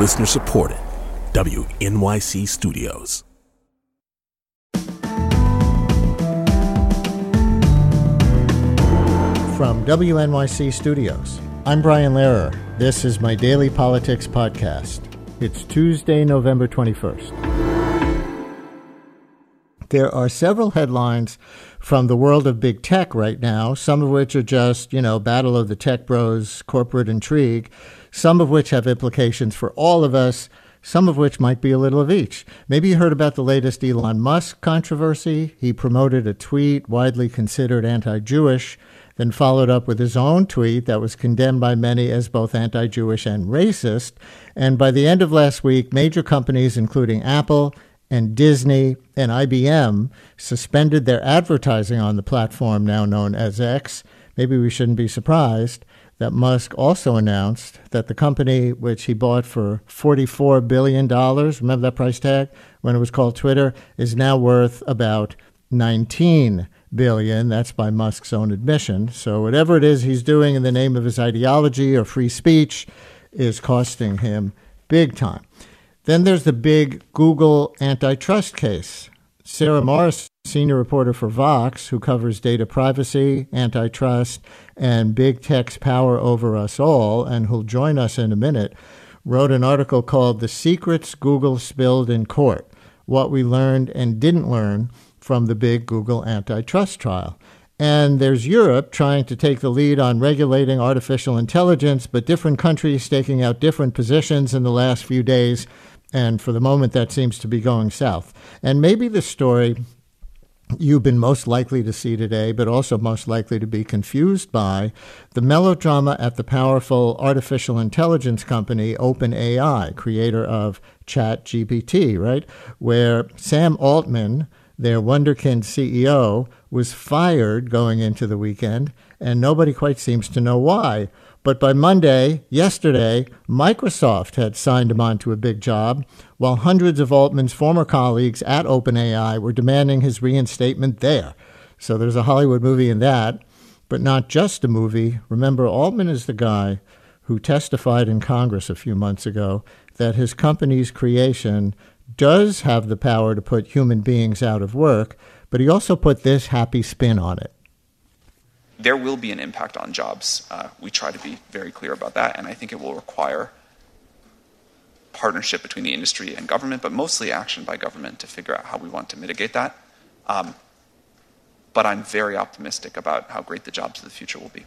Listener supported. WNYC Studios. From WNYC Studios, I'm Brian Lehrer. This is my daily politics podcast. It's Tuesday, November 21st. There are several headlines from the world of big tech right now, some of which are just, you know, battle of the tech bros, corporate intrigue, some of which have implications for all of us, some of which might be a little of each. Maybe you heard about the latest Elon Musk controversy. He promoted a tweet widely considered anti Jewish then followed up with his own tweet that was condemned by many as both anti Jewish and racist. And by the end of last week, major companies, including Apple and Disney and IBM, suspended their advertising on the platform now known as X. Maybe we shouldn't be surprised that Musk also announced that the company, which he bought for $44 billion, remember that price tag when it was called Twitter, is now worth about 19 billion. That's by Musk's own admission. So whatever it is he's doing in the name of his ideology or free speech is costing him big time. Then there's the big Google antitrust case. Sara Morris, senior reporter for Vox, who covers data privacy, antitrust, and big tech's power over us all, and who'll join us in a minute, wrote an article called The Secrets Google Spilled in Court What We Learned and Didn't Learn from the big Google antitrust trial. And there's Europe trying to take the lead on regulating artificial intelligence, but different countries staking out different positions in the last few days. And for the moment, that seems to be going south. And maybe the story you've been most likely to see today, but also most likely to be confused by the melodrama at the powerful artificial intelligence company OpenAI, creator of ChatGPT, right? Where Sam Altman, their Wonderkind CEO, was fired going into the weekend, and nobody quite seems to know why. But by Monday, yesterday, Microsoft had signed him onto a big job, while hundreds of Altman's former colleagues at OpenAI were demanding his reinstatement there. So there's a Hollywood movie in that, but not just a movie. Remember, Altman is the guy who testified in Congress a few months ago that his company's creation does have the power to put human beings out of work, but he also put this happy spin on it. There will be an impact on jobs. Uh, we try to be very clear about that, and I think it will require partnership between the industry and government, but mostly action by government to figure out how we want to mitigate that. Um, but I'm very optimistic about how great the jobs of the future will be.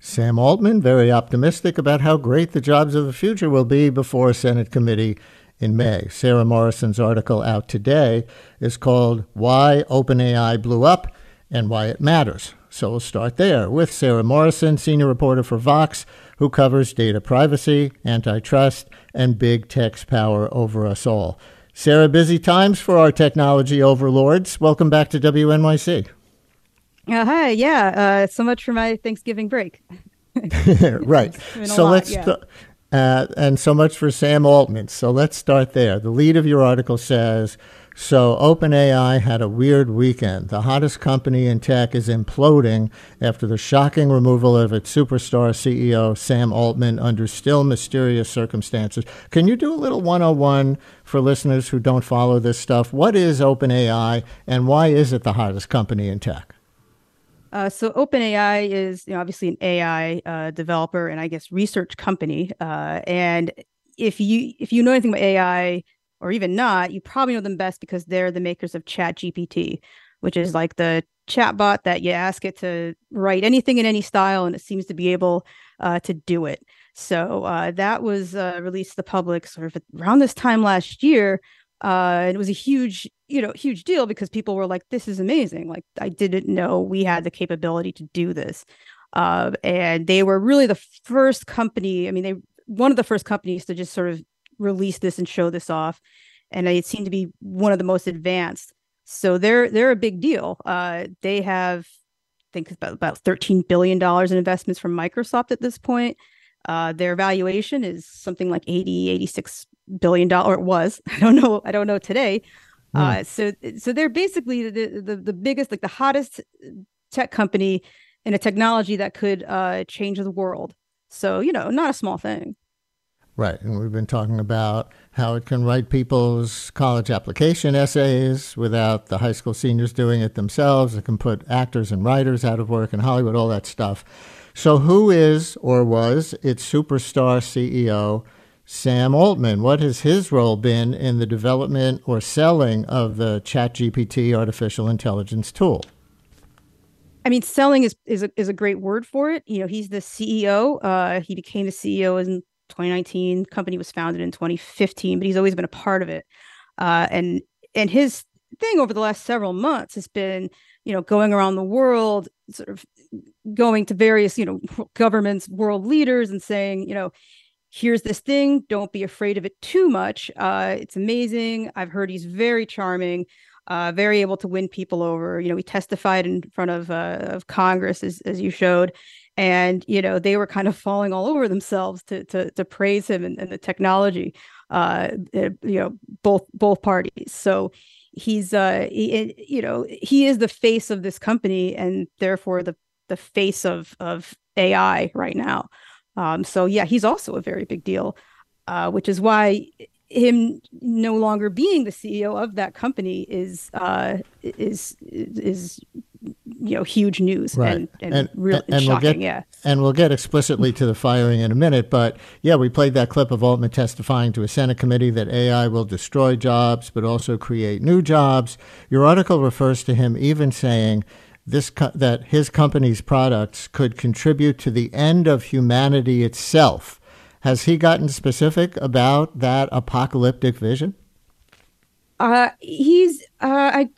Sam Altman, very optimistic about how great the jobs of the future will be before a Senate committee in May. Sara Morrison's article out today is called Why OpenAI Blew Up and Why It Matters. So we'll start there with Sara Morrison, senior reporter for Vox, who covers data privacy, antitrust, and big tech's power over us all. Sara, busy times for our technology overlords. Welcome back to WNYC. Uh, hi, yeah. Uh, so much for my Thanksgiving break. right. So lot, let's yeah. st- uh, and so much for Sam Altman. So let's start there. The lead of your article says so OpenAI had a weird weekend. The hottest company in tech is imploding after the shocking removal of its superstar CEO, Sam Altman, under still mysterious circumstances. Can you do a little 101 for listeners who don't follow this stuff? What is OpenAI and why is it the hottest company in tech? Uh, so OpenAI is you know, obviously an AI uh, developer and I guess research company. Uh, and if you if you know anything about AI or even not, you probably know them best because they're the makers of ChatGPT, which is like the chatbot that you ask it to write anything in any style, and it seems to be able uh, to do it. So uh, that was uh, released to the public sort of around this time last year. Uh, and it was a huge, you know, huge deal because people were like, "This is amazing!" Like, I didn't know we had the capability to do this. Uh, and they were really the first company. I mean, they one of the first companies to just sort of release this and show this off, and it seemed to be one of the most advanced. So they're they're a big deal. Uh, they have, I think, about about thirteen billion dollars in investments from Microsoft at this point. Uh, their valuation is something like 80, 86 billion dollar. It was. I don't know. I don't know today. Mm. Uh, so so they're basically the, the the biggest, like the hottest tech company in a technology that could uh, change the world. So you know, not a small thing. Right. And we've been talking about how it can write people's college application essays without the high school seniors doing it themselves. It can put actors and writers out of work in Hollywood, all that stuff. So, who is or was its superstar CEO, Sam Altman? What has his role been in the development or selling of the ChatGPT artificial intelligence tool? I mean, selling is is a, is a great word for it. You know, he's the CEO. Uh, he became the CEO in 2019. Company was founded in 2015, but he's always been a part of it. Uh, and and his thing over the last several months has been, you know, going around the world, sort of going to various, you know, governments, world leaders, and saying, you know, here's this thing. Don't be afraid of it too much. Uh, it's amazing. I've heard he's very charming. Uh, very able to win people over. You know, he testified in front of uh, of Congress, as as you showed, and you know they were kind of falling all over themselves to to, to praise him and, and the technology uh eh, you know both both parties so he's uh he, you know he is the face of this company and therefore the the face of of ai right now um so yeah he's also a very big deal uh which is why him no longer being the CEO of that company is uh, is is you know huge news right. and and, and, real, and, and shocking. We'll get, yeah, and we'll get explicitly to the firing in a minute. But yeah, we played that clip of Altman testifying to a Senate committee that AI will destroy jobs, but also create new jobs. Your article refers to him even saying. This co- that his company's products could contribute to the end of humanity itself has he gotten specific about that apocalyptic vision? Uh, he's uh, I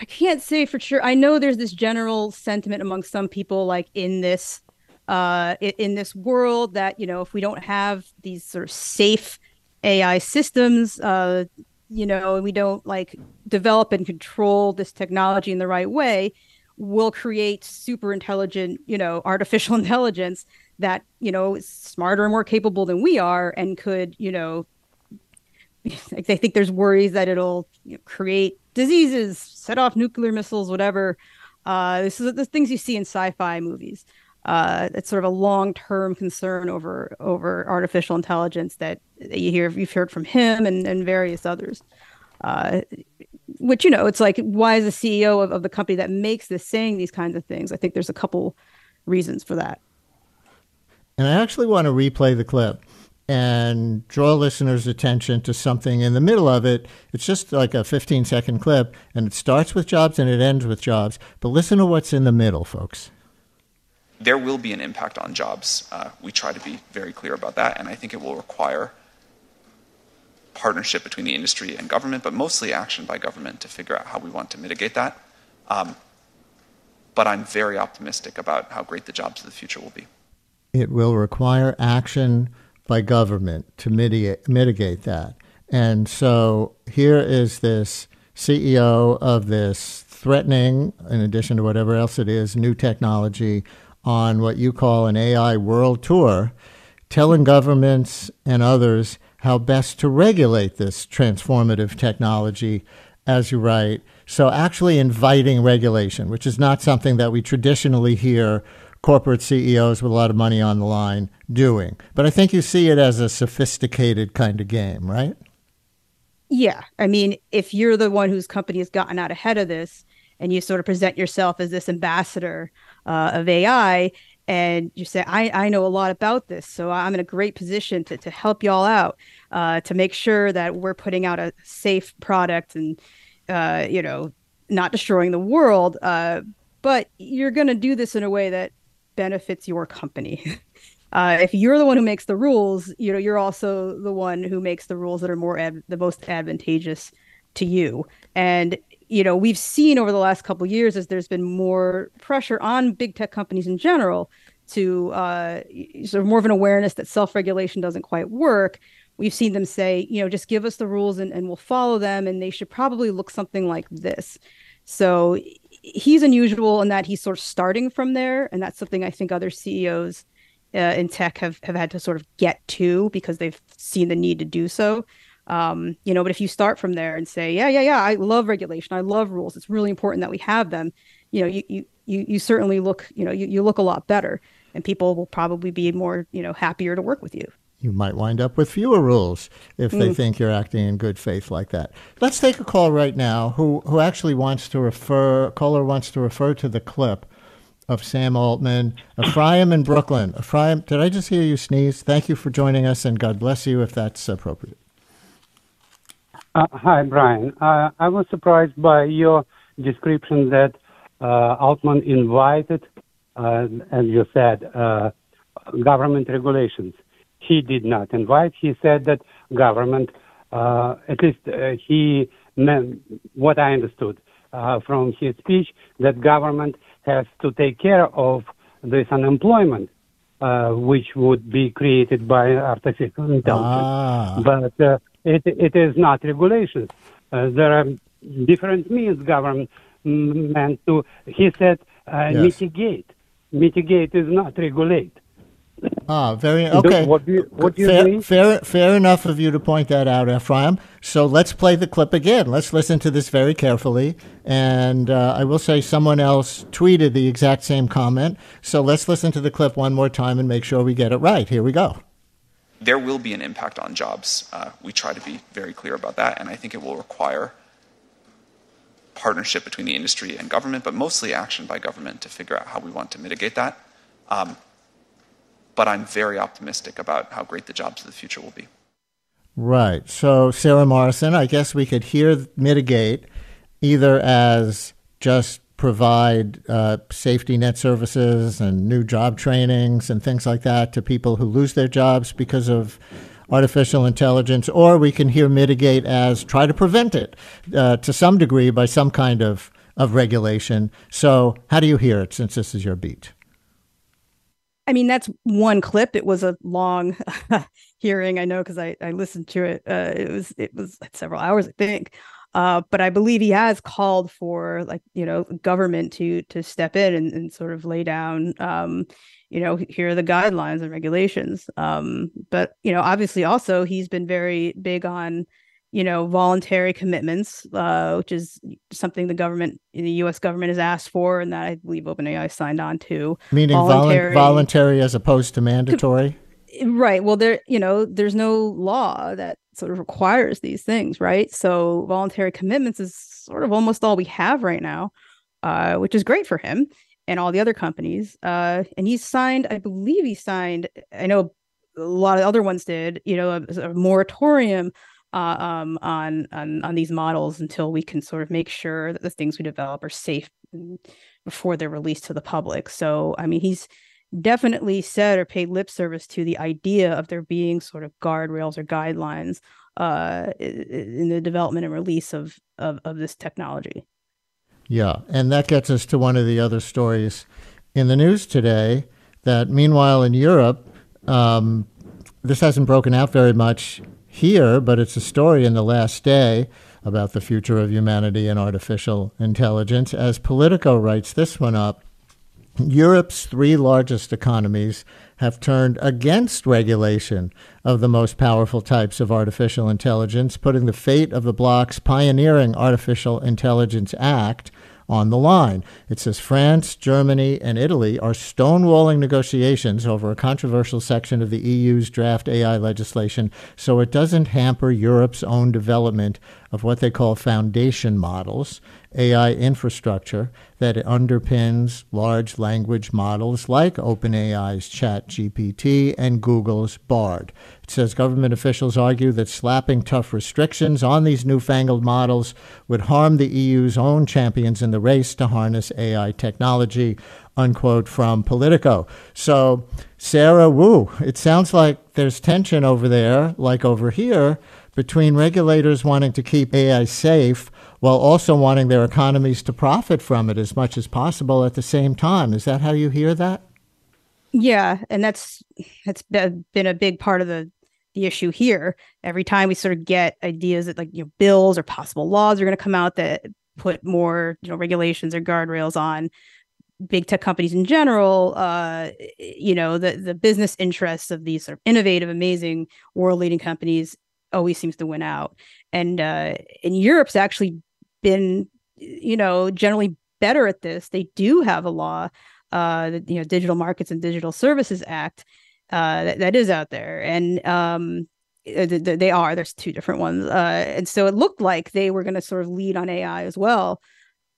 I can't say for sure. I know there's this general sentiment among some people, like in this uh, in this world, that you know, if we don't have these sort of safe AI systems, uh, you know, we don't like develop and control this technology in the right way, we'll create super intelligent, you know, artificial intelligence that you know is smarter and more capable than we are and could you know I think there's worries that it'll you know, create diseases, set off nuclear missiles, whatever. Uh, this is the things you see in sci-fi movies. Uh, it's sort of a long-term concern over over artificial intelligence that, that you hear you've heard from him and, and various others. Uh, which you know, it's like why is the CEO of, of the company that makes this saying these kinds of things? I think there's a couple reasons for that. And I actually want to replay the clip and draw listeners' attention to something in the middle of it. It's just like a 15 second clip, and it starts with jobs and it ends with jobs. But listen to what's in the middle, folks. There will be an impact on jobs. Uh, we try to be very clear about that, and I think it will require partnership between the industry and government, but mostly action by government to figure out how we want to mitigate that. Um, but I'm very optimistic about how great the jobs of the future will be it will require action by government to mitigate, mitigate that. And so here is this CEO of this threatening, in addition to whatever else it is, new technology on what you call an AI world tour, telling governments and others how best to regulate this transformative technology, as you write. So, actually inviting regulation, which is not something that we traditionally hear corporate CEOs with a lot of money on the line doing. But I think you see it as a sophisticated kind of game, right? Yeah. I mean, if you're the one whose company has gotten out ahead of this and you sort of present yourself as this ambassador uh, of AI and you say, I, I know a lot about this, so I'm in a great position to, to help y'all out uh, to make sure that we're putting out a safe product and, uh, you know, not destroying the world. Uh, but you're going to do this in a way that benefits your company. Uh, if you're the one who makes the rules, you know you're also the one who makes the rules that are more the most advantageous to you. And you know we've seen over the last couple years as there's been more pressure on big tech companies in general to uh, sort of more of an awareness that self-regulation doesn't quite work. We've seen them say, you know, just give us the rules and, and we'll follow them, and they should probably look something like this. So he's unusual in that he's sort of starting from there, and that's something I think other CEOs uh, in tech have have had to sort of get to because they've seen the need to do so. Um, you know, but if you start from there and say, yeah, yeah, yeah, I love regulation, I love rules, it's really important that we have them. You know, you you you, you certainly look, you know, you, you look a lot better, and people will probably be more, you know, happier to work with you. You might wind up with fewer rules if they Mm. think you're acting in good faith like that. Let's take a call right now who, who actually wants to refer, caller wants to refer to the clip of Sam Altman, Ephraim in Brooklyn. Ephraim, did I just hear you sneeze? Thank you for joining us and God bless you if that's appropriate. Uh, hi, Brian. Uh, I was surprised by your description that uh, Altman invited, uh, as you said, uh, government regulations. He did not invite. He said that government, uh, at least uh, he, meant, what I understood uh, from his speech, that government has to take care of this unemployment, uh, which would be created by artificial intelligence Ah, but uh, it, it is not regulations. Uh, there are different means government mm, meant to. He said uh, Yes. mitigate. Mitigate is not regulate. Ah, very okay. what do you- what do you fair, mean? fair, fair enough of you to point that out, Ephraim. So let's play the clip again. Let's listen to this very carefully. And uh, I will say someone else tweeted the exact same comment. So let's listen to the clip one more time and make sure we get it right. Here we go. There will be an impact on jobs. Uh, we try to be very clear about that, and I think it will require partnership between the industry and government, but mostly action by government to figure out how we want to mitigate that. Um, but I'm very optimistic about how great the jobs of the future will be. Right. So, Sara Morrison, I guess we could hear mitigate either as just provide uh, safety net services and new job trainings and things like that to people who lose their jobs because of artificial intelligence, or we can hear mitigate as try to prevent it uh, to some degree by some kind of, of regulation. So, how do you hear it since this is your beat? I mean, that's one clip. It was a long hearing, I know, because I, I listened to it. Uh, it was it was several hours, I think. Uh, but I believe he has called for like you know government to to step in and, and sort of lay down um, you know here are the guidelines and regulations. Um, but you know obviously also he's been very big on you know voluntary commitments, uh, which is something the government the U.S. government has asked for, and that I believe OpenAI signed on to. Meaning volun- Voluntary. voluntary as opposed to mandatory? right well there you know there's no law that sort of requires these things right so voluntary commitments is sort of almost all we have right now uh, which is great for him and all the other companies uh, and he's signed i believe he signed i know a lot of other ones did you know a, a moratorium uh, um, on, on on these models until we can sort of make sure that the things we develop are safe mm, before they're released to the public so i mean he's definitely said or paid lip service to the idea of there being sort of guardrails or guidelines uh, in the development and release of, of, of this technology. Yeah, and that gets us to one of the other stories in the news today. That meanwhile in Europe, um, this hasn't broken out very much here, but it's a story in the last day about the future of humanity and artificial intelligence. As Politico writes this one up, Europe's three largest economies have turned against regulation of the most powerful types of artificial intelligence, putting the fate of the bloc's pioneering Artificial Intelligence Act on the line. It says France, Germany, and Italy are stonewalling negotiations over a controversial section of the EU's draft AI legislation so it doesn't hamper Europe's own development of what they call foundation models, AI infrastructure that underpins large language models like OpenAI's ChatGPT and Google's Bard. It says government officials argue that slapping tough restrictions on these newfangled models would harm the EU's own champions in the race to harness AI technology. Unquote from Politico. So, Sara Wu, it sounds like there's tension over there, like over here, between regulators wanting to keep AI safe while also wanting their economies to profit from it as much as possible at the same time. Is that how you hear that? Yeah, and that's that's be- been a big part of the the issue here. Every time we sort of get ideas that like you know bills or possible laws are going to come out that put more you know regulations or guardrails on big tech companies in general, uh, you know, the the business interests of these sort of innovative, amazing, world leading companies always seems to win out. And uh, and Europe's actually been, you know, generally better at this. They do have a law, uh, the you know Digital Markets and Digital Services Act, uh, that, that is out there, and um, uh, they are. There's two different ones, uh, and so it looked like they were going to sort of lead on AI as well.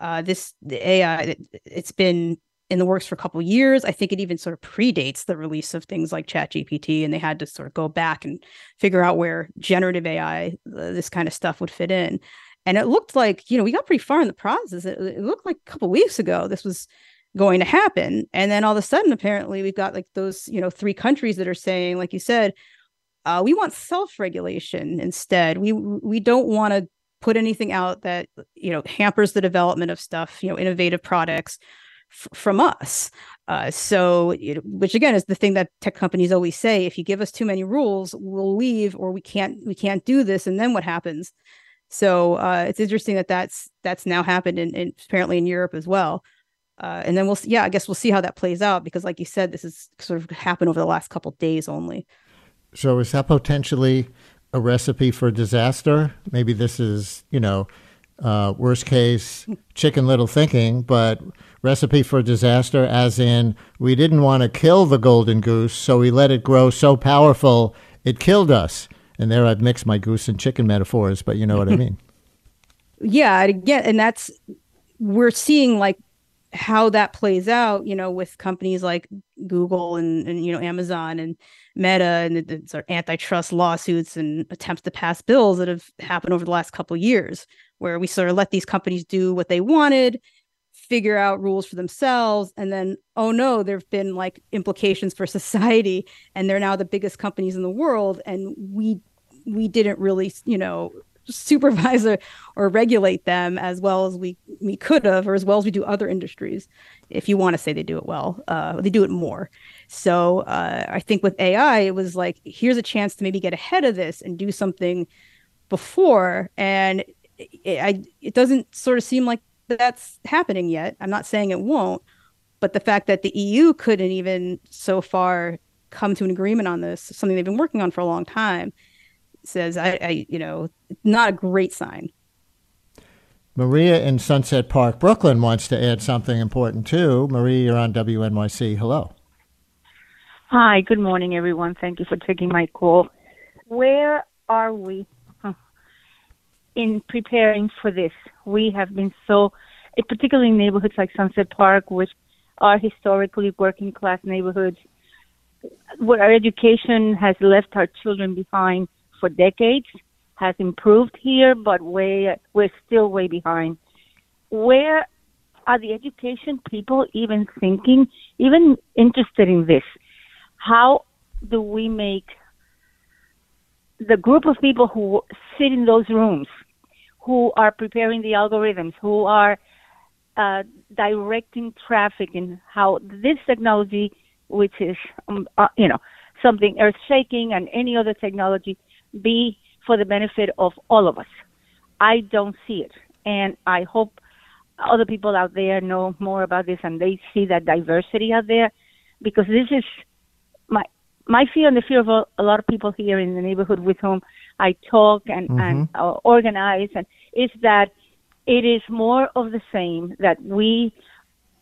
Uh, this the AI, it, it's been in the works for a couple years. I think it even sort of predates the release of things like ChatGPT, and they had to sort of go back and figure out where generative AI, uh, this kind of stuff, would fit in. And it looked like you know we got pretty far in the process. It, it looked like a couple weeks ago this was going to happen, and then all of a sudden, apparently, we've got like those you know three countries that are saying, like you said, uh, we want self-regulation instead. We we don't want to put anything out that you know hampers the development of stuff, you know, innovative products f- from us. Uh, so, know, which again is the thing that tech companies always say: if you give us too many rules, we'll leave, or we can't we can't do this, and then what happens? So uh, it's interesting that that's that's now happened in, in apparently in Europe as well. Uh, and then we'll see, yeah, I guess we'll see how that plays out because, like you said, this has sort of happened over the last couple days only. So is that potentially a recipe for disaster? Maybe this is, you know, uh, worst case chicken little thinking, but recipe for disaster as in we didn't want to kill the golden goose, so we let it grow so powerful it killed us. And there I've mixed my goose and chicken metaphors, but you know what I mean. Yeah, again, and that's we're seeing like how that plays out, you know, with companies like Google and, and you know Amazon and Meta and the, the sort of antitrust lawsuits and attempts to pass bills that have happened over the last couple of years, where we sort of let these companies do what they wanted, figure out rules for themselves, and then oh no, there have been like implications for society, and they're now the biggest companies in the world, and we we didn't really, you know, supervise or, or regulate them as well as we we could have, or as well as we do other industries. If you want to say they do it well, uh, they do it more. So uh, I think with AI, it was like here's a chance to maybe get ahead of this and do something before, and it, I it doesn't sort of seem like that's happening yet. I'm not saying it won't, but the fact that the EU couldn't even so far come to an agreement on this, something they've been working on for a long time, says I, I you know, not a great sign. Maria in Sunset Park, Brooklyn wants to add something important too. Maria, you're on WNYC. Hello. Hi, good morning, everyone. Thank you for taking my call. Where are we in preparing for this? We have been so, eh, particularly in neighborhoods like Sunset Park, which are historically working class neighborhoods, where our education has left our children behind for decades has improved here, but way, we're still way behind. Where are the education people even thinking, even interested in this? How do we make the group of people who sit in those rooms, who are preparing the algorithms, who are uh, directing traffic and how this technology, which is, um, uh, you know, something earth shaking and any other technology be for the benefit of all of us. I don't see it. And I hope other people out there know more about this and they see that diversity out there because this is my fear and the fear of a, a lot of people here in the neighborhood with whom I talk and, mm-hmm. and uh, organize and is that it is more of the same that we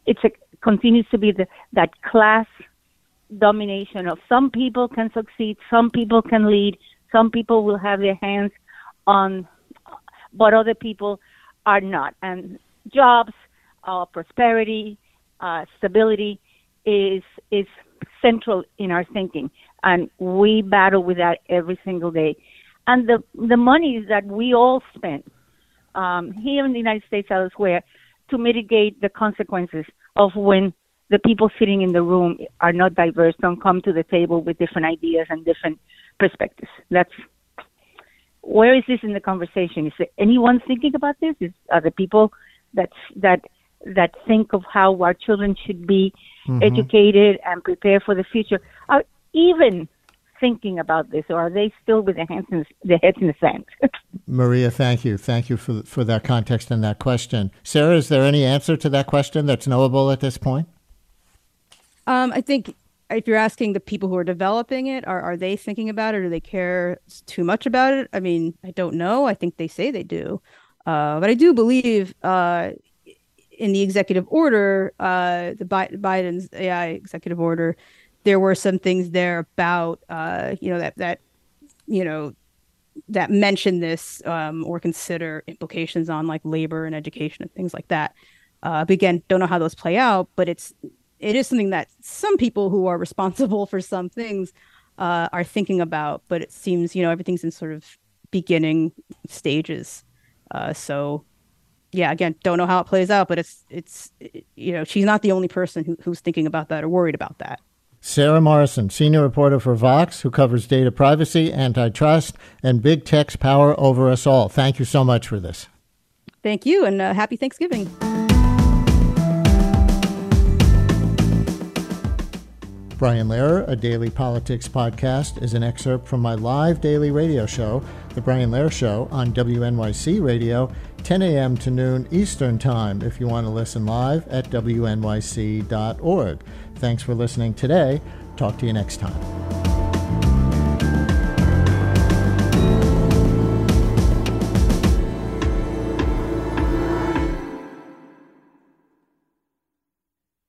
it's a continues to be the that class domination of some people can succeed some people can lead some people will have their hands on, but other people are not. And jobs, uh, prosperity, uh, stability is is central in our thinking, and we battle with that every single day. And the the money that we all spend um, here in the United States, elsewhere, to mitigate the consequences of when the people sitting in the room are not diverse, don't come to the table with different ideas and different perspectives. That's where is this in the conversation? Is there anyone thinking about this? Is, are the people that that that think of how our children should be mm-hmm. educated and prepare for the future are even thinking about this, or are they still with their hands in their heads in the sand? Maria, thank you, thank you for for that context and that question. Sara, is there any answer to that question that's knowable at this point? Um, I think if you're asking the people who are developing it, are are they thinking about it or do they care too much about it? I mean, I don't know. I think they say they do, uh, but I do believe uh, in the executive order, uh, the Bi- Biden's AI executive order, there were some things there about uh, you know that that you know that mention this um, or consider implications on like labor and education and things like that. Uh, but again, don't know how those play out, but it's it is something that some people who are responsible for some things uh, are thinking about. But it seems you know everything's in sort of beginning stages. Uh, so yeah, again, don't know how it plays out, but it's it's you know she's not the only person who, who's thinking about that or worried about that. Sara Morrison, senior reporter for Vox, who covers data privacy, antitrust, and big tech's power over us all. Thank you so much for this. Thank you, and uh, happy Thanksgiving. Brian Lehrer, a daily politics podcast, is an excerpt from my live daily radio show, The Brian Lehrer Show, on WNYC Radio, 10 a.m. to noon Eastern Time, if you want to listen live at WNYC.org. Thanks for listening today. Talk to you next time.